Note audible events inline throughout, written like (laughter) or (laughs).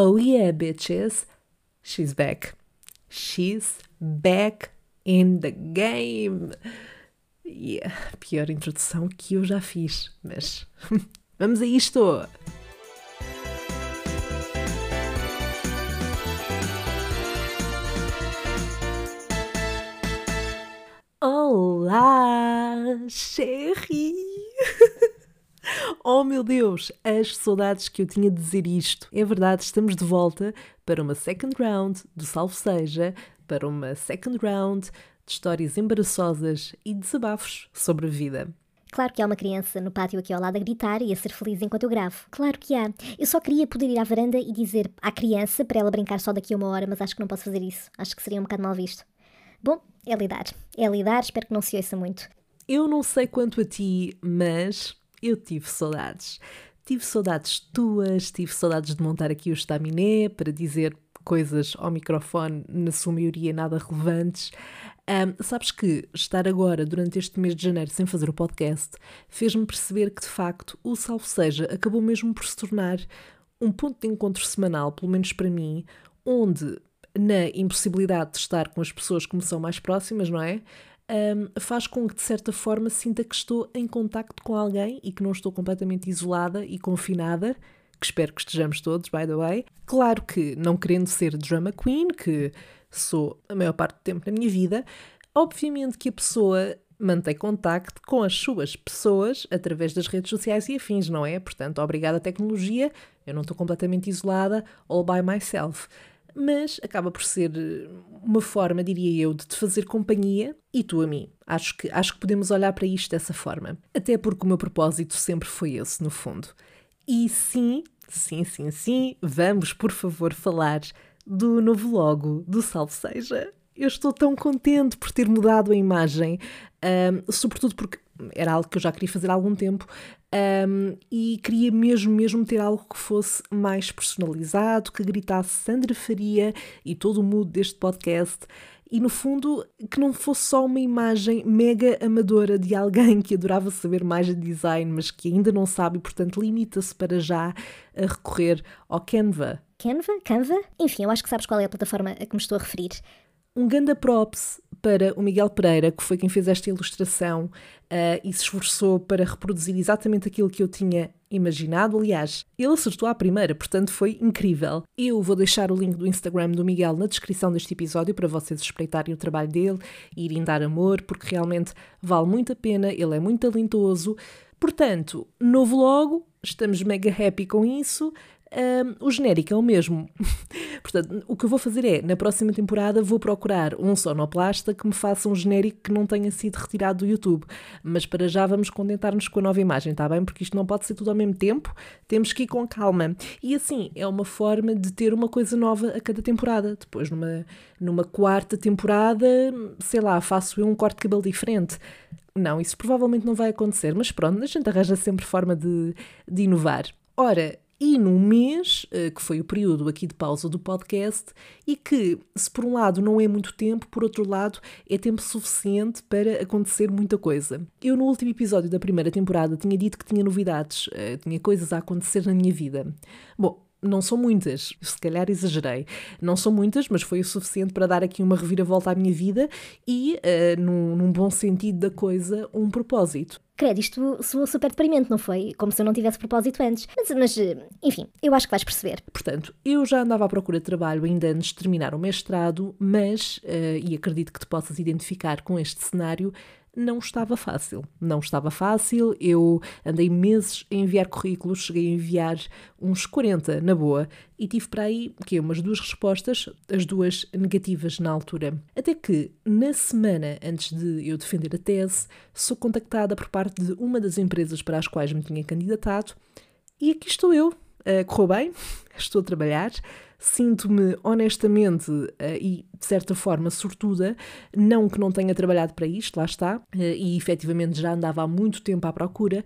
Oh yeah, bitches. She's back. She's back in the game. Yeah, pior introdução que eu já fiz, mas (laughs) vamos a isto. Olá, Sherry! Oh meu Deus, as saudades que eu tinha de dizer isto. É verdade, estamos de volta para uma second round do Salve Seja, para uma second round de histórias embaraçosas e desabafos sobre a vida. Claro que há uma criança no pátio aqui ao lado a gritar e a ser feliz enquanto eu gravo. Claro que há. Eu só queria poder ir à varanda e dizer à criança para ela brincar só daqui a uma hora, mas acho que não posso fazer isso. Acho que seria um bocado mal visto. Bom, é lidar. É lidar, espero que não se ouça muito. Eu não sei quanto a ti, mas eu tive saudades. Tive saudades tuas, tive saudades de montar aqui o estaminé para dizer coisas ao microfone, na sua maioria nada relevantes. Um, sabes que estar agora, durante este mês de janeiro, sem fazer o podcast, fez-me perceber que, de facto, o Salve Seja acabou mesmo por se tornar um ponto de encontro semanal, pelo menos para mim, onde, na impossibilidade de estar com as pessoas que me são mais próximas, não é? Um, faz com que, de certa forma, sinta que estou em contacto com alguém e que não estou completamente isolada e confinada, que espero que estejamos todos, by the way. Claro que, não querendo ser drama queen, que sou a maior parte do tempo na minha vida, obviamente que a pessoa mantém contacto com as suas pessoas através das redes sociais e afins, não é? Portanto, obrigada à tecnologia, eu não estou completamente isolada, all by myself mas acaba por ser eh, uma forma, diria eu, de te fazer companhia e tu a mim. Acho que, acho que podemos olhar para isto dessa forma. Até porque o meu propósito sempre foi esse, no fundo. E sim, sim, sim, sim, vamos por favor falar do novo logo do Salve Seja. Eu estou tão contente por ter mudado a imagem, um, sobretudo porque era algo que eu já queria fazer há algum tempo um, e queria mesmo, mesmo ter algo que fosse mais personalizado, que gritasse Sandra Faria e todo o mood deste podcast e no fundo que não fosse só uma imagem mega amadora de alguém que adorava saber mais de design, mas que ainda não sabe e portanto limita-se para já a recorrer ao Canva. Canva? Canva? Enfim, eu acho que sabes qual é a plataforma a que me estou a referir. Um ganda props para o Miguel Pereira, que foi quem fez esta ilustração uh, e se esforçou para reproduzir exatamente aquilo que eu tinha imaginado. Aliás, ele acertou à primeira, portanto foi incrível. Eu vou deixar o link do Instagram do Miguel na descrição deste episódio para vocês espreitarem o trabalho dele e irem dar amor, porque realmente vale muito a pena, ele é muito talentoso. Portanto, novo logo, estamos mega happy com isso. Um, o genérico é o mesmo. (laughs) Portanto, o que eu vou fazer é, na próxima temporada, vou procurar um sonoplasta que me faça um genérico que não tenha sido retirado do YouTube. Mas para já vamos contentar-nos com a nova imagem, está bem? Porque isto não pode ser tudo ao mesmo tempo, temos que ir com calma. E assim, é uma forma de ter uma coisa nova a cada temporada. Depois, numa, numa quarta temporada, sei lá, faço eu um corte de cabelo diferente. Não, isso provavelmente não vai acontecer, mas pronto, a gente arranja sempre forma de, de inovar. Ora, e num mês, eh, que foi o período aqui de pausa do podcast, e que, se por um lado não é muito tempo, por outro lado é tempo suficiente para acontecer muita coisa. Eu, no último episódio da primeira temporada, tinha dito que tinha novidades, eh, tinha coisas a acontecer na minha vida. Bom, não são muitas, se calhar exagerei. Não são muitas, mas foi o suficiente para dar aqui uma reviravolta à minha vida e, uh, num, num bom sentido da coisa, um propósito. Credo, isto soou super deprimente, não foi? Como se eu não tivesse propósito antes. Mas, mas, enfim, eu acho que vais perceber. Portanto, eu já andava à procura de trabalho ainda antes de terminar o mestrado, mas, uh, e acredito que te possas identificar com este cenário, não estava fácil. Não estava fácil. Eu andei meses a enviar currículos, cheguei a enviar uns 40 na boa e tive para aí que umas duas respostas, as duas negativas na altura. Até que na semana antes de eu defender a tese, sou contactada por parte de uma das empresas para as quais me tinha candidatado e aqui estou eu. Uh, correu bem, (laughs) estou a trabalhar, sinto-me honestamente uh, e de certa forma sortuda, não que não tenha trabalhado para isto, lá está, uh, e efetivamente já andava há muito tempo à procura,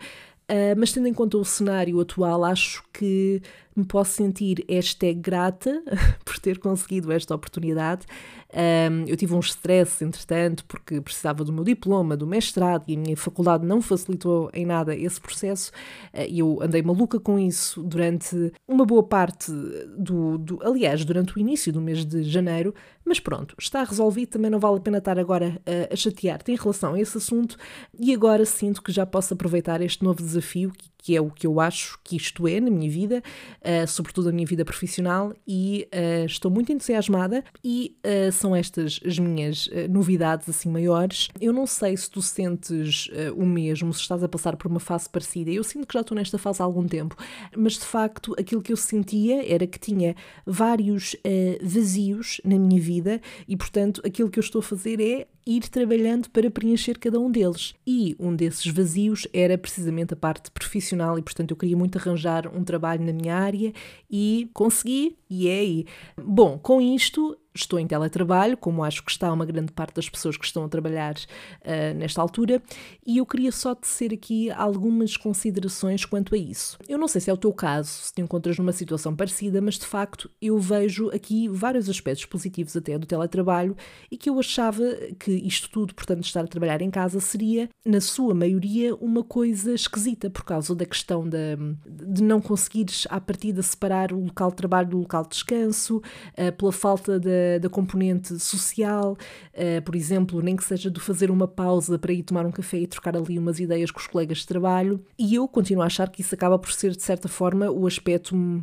uh, mas tendo em conta o cenário atual, acho que me posso sentir hashtag grata (laughs) por ter conseguido esta oportunidade. Um, eu tive um stress, entretanto, porque precisava do meu diploma, do mestrado, e a minha faculdade não facilitou em nada esse processo. Uh, eu andei maluca com isso durante uma boa parte do, do. Aliás, durante o início do mês de janeiro, mas pronto, está resolvido, também não vale a pena estar agora a, a chatear-te em relação a esse assunto, e agora sinto que já posso aproveitar este novo desafio, que, que é o que eu acho que isto é na minha vida, uh, sobretudo na minha vida profissional, e uh, estou muito entusiasmada e uh, são estas as minhas novidades assim maiores. Eu não sei se tu sentes o mesmo, se estás a passar por uma fase parecida. Eu sinto que já estou nesta fase há algum tempo, mas de facto aquilo que eu sentia era que tinha vários vazios na minha vida e, portanto, aquilo que eu estou a fazer é ir trabalhando para preencher cada um deles. E um desses vazios era precisamente a parte profissional, e portanto eu queria muito arranjar um trabalho na minha área e consegui, e é aí. Bom, com isto estou em teletrabalho, como acho que está uma grande parte das pessoas que estão a trabalhar uh, nesta altura, e eu queria só tecer aqui algumas considerações quanto a isso. Eu não sei se é o teu caso, se te encontras numa situação parecida, mas de facto eu vejo aqui vários aspectos positivos até do teletrabalho e que eu achava que isto tudo, portanto, estar a trabalhar em casa, seria, na sua maioria, uma coisa esquisita por causa da questão de, não conseguires à partida separar o local de trabalho do local de descanso, uh, pela falta da da, componente social, uh, por exemplo, nem que seja de fazer uma pausa para ir tomar um café e trocar ali umas ideias com os colegas de trabalho. E eu continuo a achar que isso acaba por ser, de certa forma, o aspecto uh,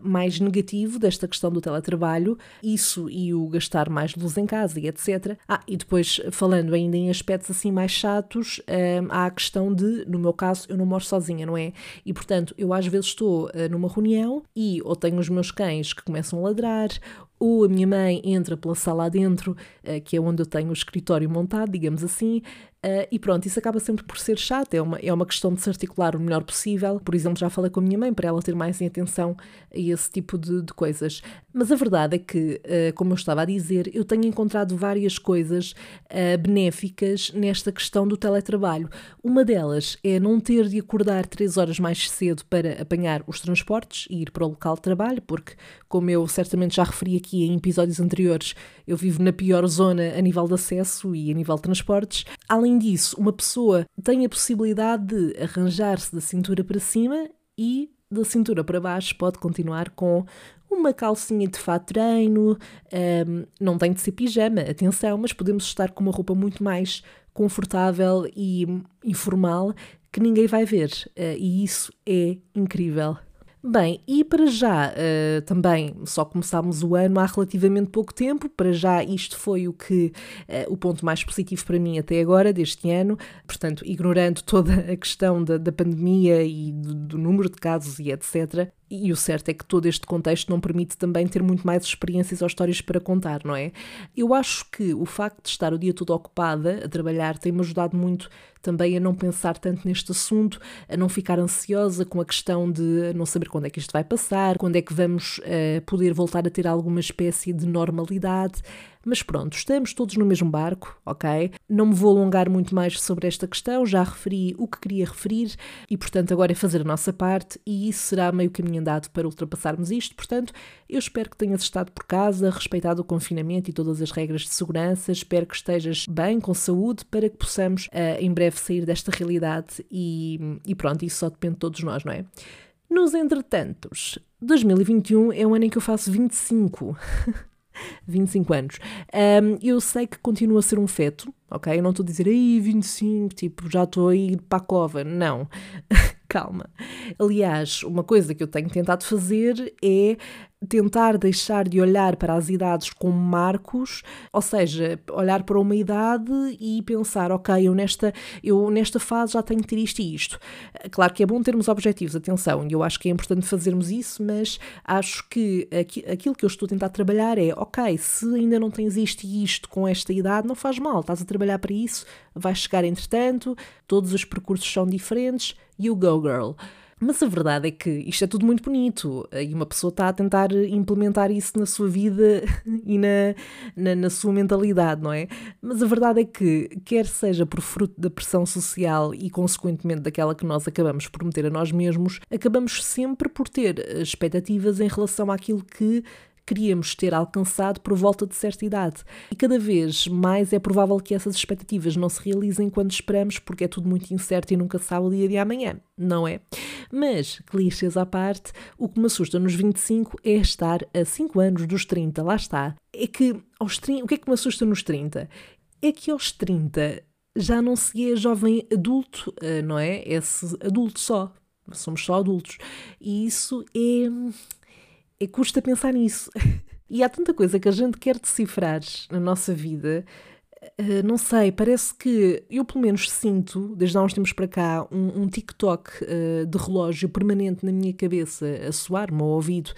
mais negativo desta questão do teletrabalho, isso e o gastar mais luz em casa e etc. Ah, e depois, falando ainda em aspectos assim mais chatos, uh, há a questão de, no meu caso, eu não moro sozinha, não é? E portanto, eu às vezes estou numa reunião e ou tenho os meus cães que começam a ladrar, ou a minha mãe entra pela sala adentro, eh, que é onde eu tenho o escritório montado, digamos assim, Uh, e pronto, isso acaba sempre por ser chato, é uma, é uma questão de se articular o melhor possível. Por exemplo, já falei com a minha mãe para ela ter mais atenção a esse tipo de, de coisas. Mas a verdade é que, uh, como eu estava a dizer, eu tenho encontrado várias coisas uh, benéficas nesta questão do teletrabalho. Uma delas é não ter de acordar três horas mais cedo para apanhar os transportes e ir para o local de trabalho, porque, como eu certamente já referi aqui em episódios anteriores, eu vivo na pior zona a nível de acesso e a nível de transportes. Além Além disso, uma pessoa tem a possibilidade de arranjar-se da cintura para cima e da cintura para baixo pode continuar com uma calcinha de fato treino, um, não tem de ser pijama, atenção, mas podemos estar com uma roupa muito mais confortável e informal que ninguém vai ver. Uh, e isso é incrível. Bem, e para já uh, também só começámos o ano há relativamente pouco tempo, para já isto foi o que uh, o ponto mais positivo para mim até agora, deste ano, portanto, ignorando toda a questão da, da pandemia e do, do número de casos e etc. E o certo é que todo este contexto não permite também ter muito mais experiências ou histórias para contar, não é? Eu acho que o facto de estar o dia todo ocupada a trabalhar tem-me ajudado muito também a não pensar tanto neste assunto, a não ficar ansiosa com a questão de não saber quando é que isto vai passar, quando é que vamos uh, poder voltar a ter alguma espécie de normalidade. Mas pronto, estamos todos no mesmo barco, ok? Não me vou alongar muito mais sobre esta questão, já referi o que queria referir e, portanto, agora é fazer a nossa parte e isso será meio caminho andado para ultrapassarmos isto. Portanto, eu espero que tenhas estado por casa, respeitado o confinamento e todas as regras de segurança, espero que estejas bem, com saúde, para que possamos uh, em breve sair desta realidade e, e pronto, isso só depende de todos nós, não é? Nos entretantos, 2021 é um ano em que eu faço 25. (laughs) 25 anos. Um, eu sei que continua a ser um feto, ok? Eu não estou a dizer, ai, 25, tipo, já estou a ir para a cova. Não. (laughs) Calma. Aliás, uma coisa que eu tenho tentado fazer é tentar deixar de olhar para as idades como marcos, ou seja, olhar para uma idade e pensar, ok, eu nesta, eu nesta fase já tenho que ter isto e isto. Claro que é bom termos objetivos, atenção, e eu acho que é importante fazermos isso, mas acho que aquilo que eu estou a tentar trabalhar é, ok, se ainda não tens isto e isto com esta idade, não faz mal, estás a trabalhar para isso, vais chegar entretanto, todos os percursos são diferentes, you go girl. Mas a verdade é que isto é tudo muito bonito e uma pessoa está a tentar implementar isso na sua vida (laughs) e na, na, na, sua mentalidade, não é? Mas a verdade é que, quer seja por fruto da pressão social e, consequentemente, daquela que nós acabamos por meter a nós mesmos, acabamos sempre por ter expectativas em relação àquilo que queríamos ter alcançado por volta de certa idade. E cada vez mais é provável que essas expectativas não se realizem quando esperamos, porque é tudo muito incerto e nunca sabe o dia de amanhã, não é? Mas, clichês à parte, o que me assusta nos 25 é estar a 5 anos dos 30, lá está. É que aos 30, o que é que me assusta nos 30? É que aos 30 já não se é jovem adulto, eh, não é? Esse adulto só. Somos só adultos. E isso é e custa pensar nisso. (laughs) E há tanta coisa que a gente quer decifrar na nossa vida. Uh, não sei, parece que eu pelo menos sinto, desde há uns tempos para cá, um, um TikTok uh, de relógio permanente na minha cabeça a soar-me ao ouvido.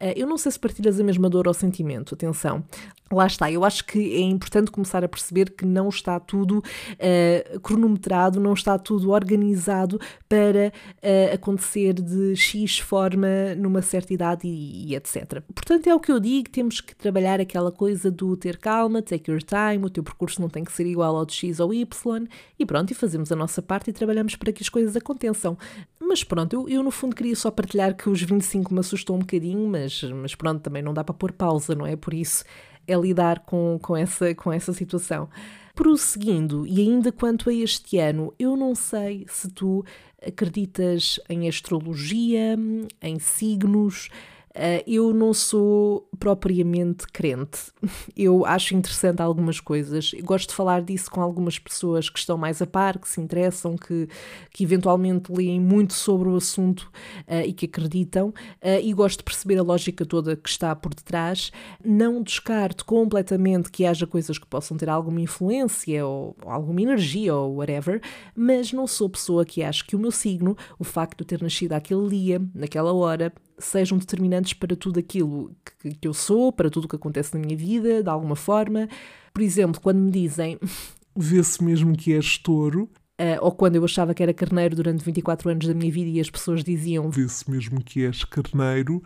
Uh, eu não sei se partilhas a mesma dor ou sentimento, atenção. Lá está, eu acho que é importante começar a perceber que não está tudo uh, cronometrado, não está tudo organizado para uh, acontecer de X forma numa certa idade e, e, etc. Portanto, é o que eu digo: temos que trabalhar aquela coisa do ter calma, take your time, o teu percurso não tem que ser igual ao de X ou Y, e pronto, e fazemos a nossa parte e trabalhamos para que as coisas aconteçam. Mas pronto, eu, eu no fundo queria só partilhar que os 25 me assustou um bocadinho, mas, mas pronto, também não dá para pôr pausa, não é? Por isso é lidar com, com, essa, com essa situação. Prosseguindo, e ainda quanto a este ano, eu não sei se tu acreditas em astrologia, em signos, Uh, eu não sou propriamente crente. (laughs) Eu acho interessante algumas coisas. Eu gosto de falar disso com algumas pessoas que estão mais a par, que se interessam, que, que eventualmente leem muito sobre o assunto uh, e que acreditam. Uh, e gosto de perceber a lógica toda que está por detrás. Não descarto completamente que haja coisas que possam ter alguma influência ou, ou alguma energia ou whatever, mas não sou pessoa que acha que o meu signo, o facto de ter nascido aquele dia, naquela hora, sejam determinantes para tudo aquilo que, que eu sou, para tudo o que acontece na minha vida, de alguma forma. Por exemplo, quando me dizem (laughs) vê-se mesmo que és touro. Uh, ou quando eu achava que era carneiro durante 24 anos da minha vida e as pessoas diziam vê-se mesmo que és carneiro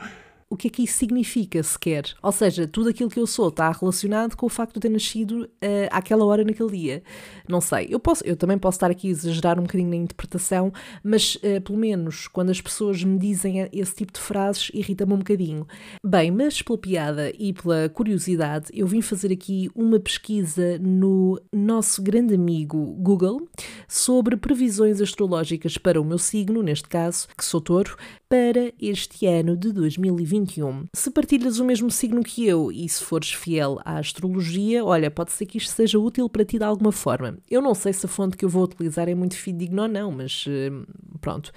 o que é que isso significa sequer. Ou seja, tudo aquilo que eu sou está relacionado com o facto de ter nascido uh, àquela hora, naquele dia. Não sei, eu, posso, eu também posso estar aqui a exagerar um bocadinho na interpretação, mas uh, pelo menos quando as pessoas me dizem esse tipo de frases, irrita-me um bocadinho. Bem, mas pela piada e pela curiosidade, eu vim fazer aqui uma pesquisa no nosso grande amigo Google sobre previsões astrológicas para o meu signo, neste caso, que sou touro, para este ano de 2021. Se partilhas o mesmo signo que eu e se fores fiel à astrologia, olha, pode ser que isto seja útil para ti de alguma forma. Eu não sei se a fonte que eu vou utilizar é muito fidedigna ou não, mas uh, pronto.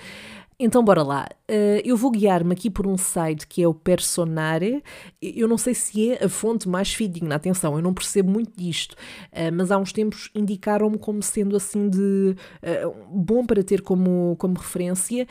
Então, bora lá. Uh, eu vou guiar-me aqui por um site que é o Personare. Eu não sei se é a fonte mais fidedigna, atenção, eu não percebo muito disto, uh, mas há uns tempos indicaram-me como sendo assim de uh, bom para ter como, como referência,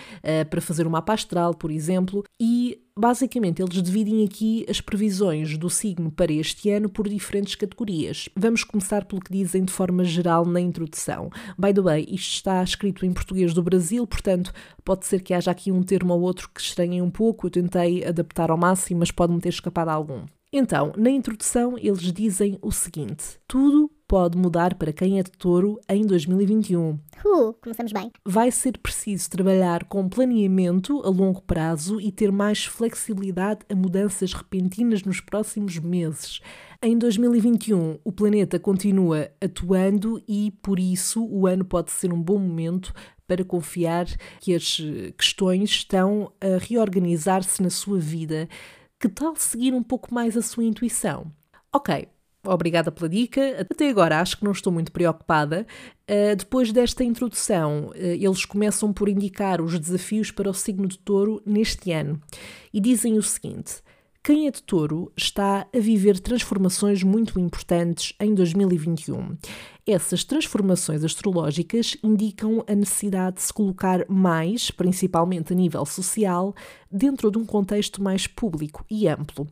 para fazer uma mapa astral, por exemplo, e Basicamente, eles dividem aqui as previsões do signo para este ano por diferentes categorias. Vamos começar pelo que dizem de forma geral na introdução. By the way, isto está escrito em português do Brasil, portanto, pode ser que haja aqui um termo ou outro que estranhem um pouco. Eu tentei adaptar ao máximo, mas pode-me ter escapado algum. Então, na introdução, eles dizem o seguinte: tudo pode mudar para quem é de touro em 2021. Uh, começamos bem. Vai ser preciso trabalhar com planeamento a longo prazo e ter mais flexibilidade a mudanças repentinas nos próximos meses. Em 2021, o planeta continua atuando e, por isso, o ano pode ser um bom momento para confiar que as questões estão a reorganizar-se na sua vida. Que tal seguir um pouco mais a sua intuição? Ok, Obrigada pela dica. Até agora acho que não estou muito preocupada. Uh, depois desta introdução, uh, eles começam por indicar os desafios para o signo de touro neste ano e dizem o seguinte: quem é de touro está a viver transformações muito importantes em 2021. Essas transformações astrológicas indicam a necessidade de se colocar mais, principalmente a nível social, dentro de um contexto mais público e amplo.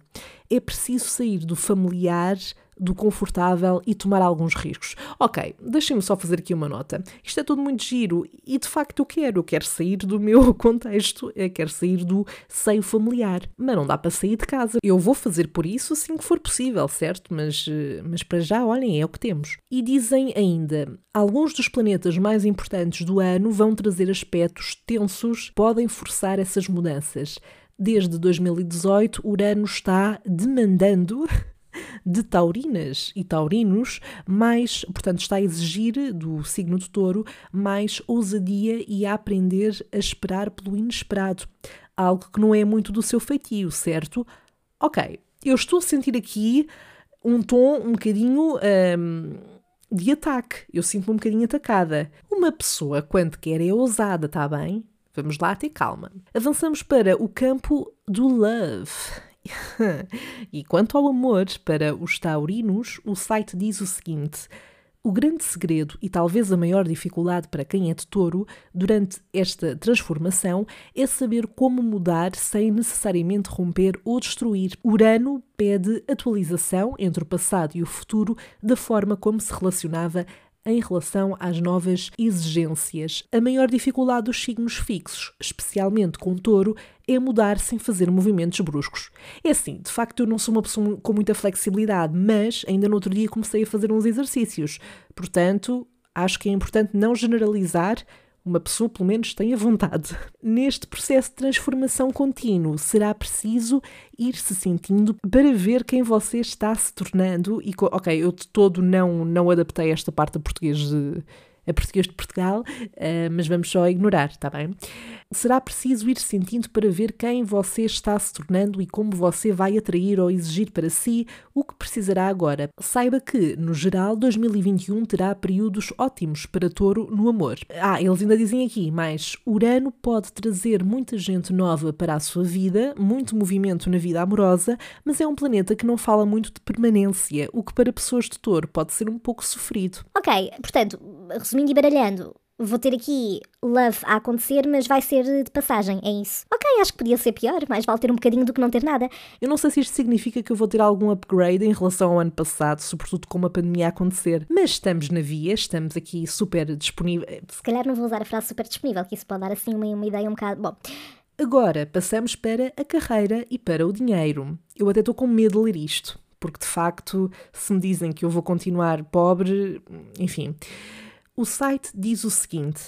É preciso sair do familiar do confortável e tomar alguns riscos. Ok, deixem-me só fazer aqui uma nota. Isto é tudo muito giro e de facto eu quero. Eu quero sair do meu (laughs) contexto, eu quero sair do seio familiar. Mas não dá para sair de casa. Eu vou fazer por isso assim que for possível, certo? Mas, eh, mas para já, olhem, é o que temos. E dizem ainda: alguns dos planetas mais importantes do ano vão trazer aspectos tensos, podem forçar essas mudanças. Desde 2018, Urano está demandando (laughs) de taurinas e taurinos, mais, portanto, está a exigir do signo de touro mais ousadia e a aprender a esperar pelo inesperado. Algo que não é muito do seu feitio, certo? Ok, eu estou a sentir aqui um tom um bocadinho. Um, de ataque. Eu sinto-me um bocadinho atacada. Uma pessoa, quando quer, é ousada, tá bem? Vamos lá ter calma. Avançamos para o campo do love. (laughs) e quanto ao amor para os taurinos, o site diz o seguinte: o grande segredo e talvez a maior dificuldade para quem é de touro durante esta transformação é saber como mudar sem necessariamente romper ou destruir. Urano pede atualização entre o passado e o futuro da forma como se relacionava em relação às novas exigências. A maior dificuldade dos signos fixos, especialmente com touro, é mudar sem fazer movimentos bruscos. É assim, de facto eu não sou uma pessoa com muita flexibilidade, mas ainda no outro dia comecei a fazer uns exercícios. Portanto, acho que é importante não generalizar uma pessoa, pelo menos, tenha vontade. Neste processo de transformação contínuo, será preciso ir se sentindo para ver quem você está se tornando. E, ok, eu de todo não, não adaptei esta parte a português de a português de Portugal, uh, mas vamos só ignorar, está bem? Será preciso ir sentindo para ver quem você está se tornando e como você vai atrair ou exigir para si o que precisará agora. Saiba que, no geral, 2021 terá períodos ótimos para touro no amor. Ah, eles ainda dizem aqui, mas Urano pode trazer muita gente nova para a sua vida, muito movimento na vida amorosa, mas é um planeta que não fala muito de permanência, o que para pessoas de touro pode ser um pouco sofrido. Ok, portanto, resumindo e baralhando, vou ter aqui love a acontecer, mas vai ser de passagem, é isso. Ok, acho que podia ser pior, mais vale ter um bocadinho do que não ter nada. Eu não sei se isto significa que eu vou ter algum upgrade em relação ao ano passado, sobretudo com a pandemia a acontecer, mas estamos na via, estamos aqui super disponíveis. Se calhar não vou usar a frase super disponível, que isso pode dar assim uma, uma ideia um bocado. Bom. Agora passamos para a carreira e para o dinheiro. Eu até estou com medo de ler isto, porque de facto, se me dizem que eu vou continuar pobre, enfim. O site diz o seguinte: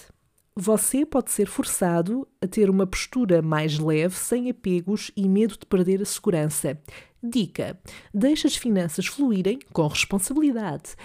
você pode ser forçado a ter uma postura mais leve, sem apegos e medo de perder a segurança. Dica: deixe as finanças fluírem com responsabilidade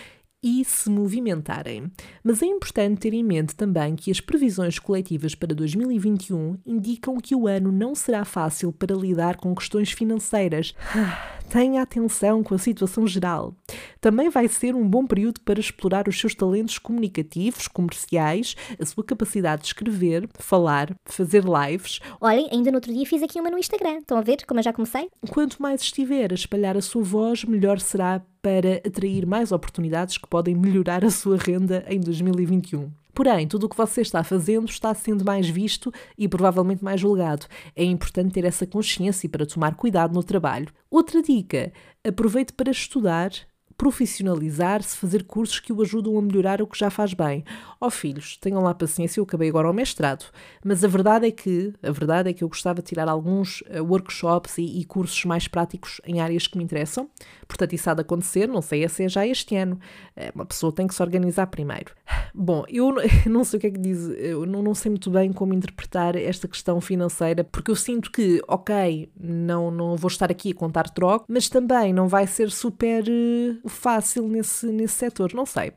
e se movimentarem. Mas é importante ter em mente também que as previsões coletivas para 2021 indicam que o ano não será fácil para lidar com questões financeiras. (sighs) Tenha atenção com a situação geral. Também vai ser um bom período para explorar os seus talentos comunicativos, comerciais, a sua capacidade de escrever, falar, fazer lives. Olhem, ainda no outro dia fiz aqui uma no Instagram. Estão a ver como eu já comecei? Quanto mais estiver a espalhar a sua voz, melhor será para atrair mais oportunidades que podem melhorar a sua renda em 2021. Porém, tudo o que você está fazendo está sendo mais visto e provavelmente mais julgado. É importante ter essa consciência para tomar cuidado no trabalho. Outra dica: aproveite para estudar, profissionalizar-se, fazer cursos que o ajudam a melhorar o que já faz bem. Ó oh, filhos, tenham lá paciência, eu acabei agora o mestrado. Mas a verdade é que, a verdade é que eu gostava de tirar alguns uh, workshops e, e, cursos mais práticos em áreas que me interessam. Portanto, isso há de acontecer, não sei se é já este ano. Uh, uma pessoa tem que se organizar primeiro. Bom, eu (laughs) não sei o que é que diz, eu não, sei muito bem como interpretar esta questão financeira, porque eu sinto que, ok, não, não vou estar aqui a contar troco, mas também não vai ser super uh, fácil nesse, nesse setor, não sei.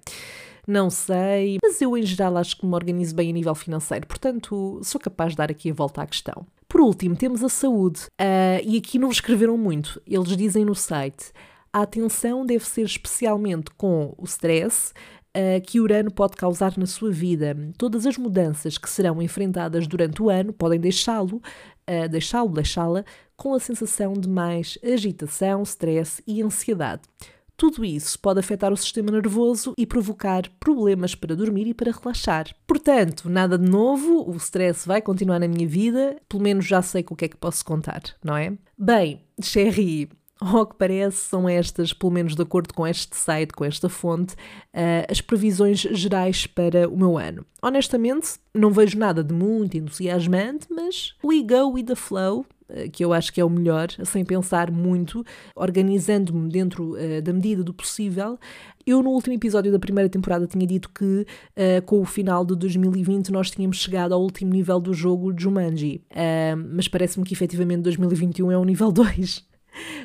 Não sei, mas eu em geral acho que me organizo bem a nível financeiro, portanto sou capaz de dar aqui a volta à questão. Por último, temos a saúde, uh, e aqui não escreveram muito. Eles dizem no site: a atenção deve ser especialmente com o stress, uh, que Urano pode causar na sua vida. Todas as mudanças que serão enfrentadas durante o ano podem deixá-lo, uh, deixá-lo, deixá-la, com a sensação de mais agitação, stress e ansiedade. tudo isso pode afetar o sistema nervoso e provocar problemas para dormir e para relaxar. Portanto, nada de novo, o stress vai continuar na minha vida, pelo menos já sei com o que é que posso contar, não é? Bem, Sherry, (laughs) ao que parece, são estas, pelo menos de acordo com este site, com esta fonte, uh, as previsões gerais para o meu ano. Honestamente, não vejo nada de muito entusiasmante, mas we go with the flow, uh, que eu acho que é o melhor, sem pensar muito, organizando-me dentro uh, da medida do possível. Eu, no último episódio da primeira temporada, tinha dito que com o final de 2020 nós tínhamos chegado ao último nível do jogo Jumanji, mas parece-me que efetivamente 2021 é o nível (laughs) 2.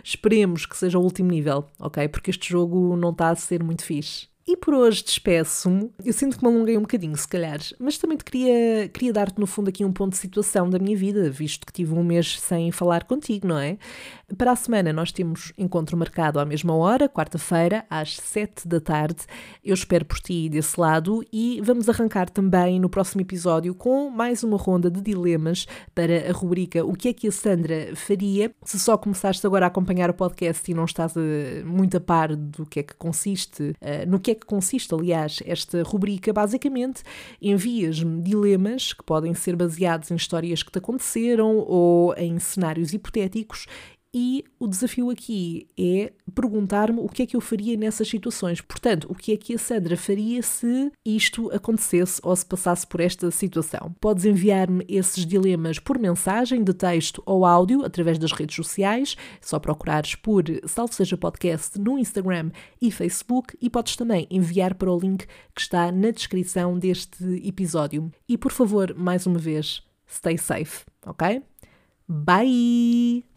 Esperemos que seja o último nível, ok? Porque este jogo não está a ser muito fixe. E por hoje despeço-me. Eu sinto que me alonguei um bocadinho, se calhar, mas também te queria, queria dar-te, no fundo, aqui um ponto de situação da minha vida, visto que tive um mês sem falar contigo, não é? Para a semana nós temos encontro marcado à mesma hora, quarta-feira, às sete da tarde. Eu espero por ti desse lado e vamos arrancar também no próximo episódio com mais uma ronda de dilemas para a rubrica O que é que a Sandra faria? Se só começaste agora a acompanhar o podcast e não estás uh, muito a par do que é que consiste, uh, no que é que consiste, aliás, esta rubrica, basicamente envias-me dilemas que podem ser baseados em histórias que te aconteceram ou em cenários hipotéticos e o desafio aqui é perguntar-me o que é que eu faria nessas situações. Portanto, o que é que a Sandra faria se isto acontecesse ou se passasse por esta situação? Podes enviar-me esses dilemas por mensagem, de texto ou áudio, através das redes sociais. É só procurares por Salve Seja Podcast no Instagram e Facebook e podes também enviar para o link que está na descrição deste episódio. E por favor, mais uma vez, stay safe, ok? Bye!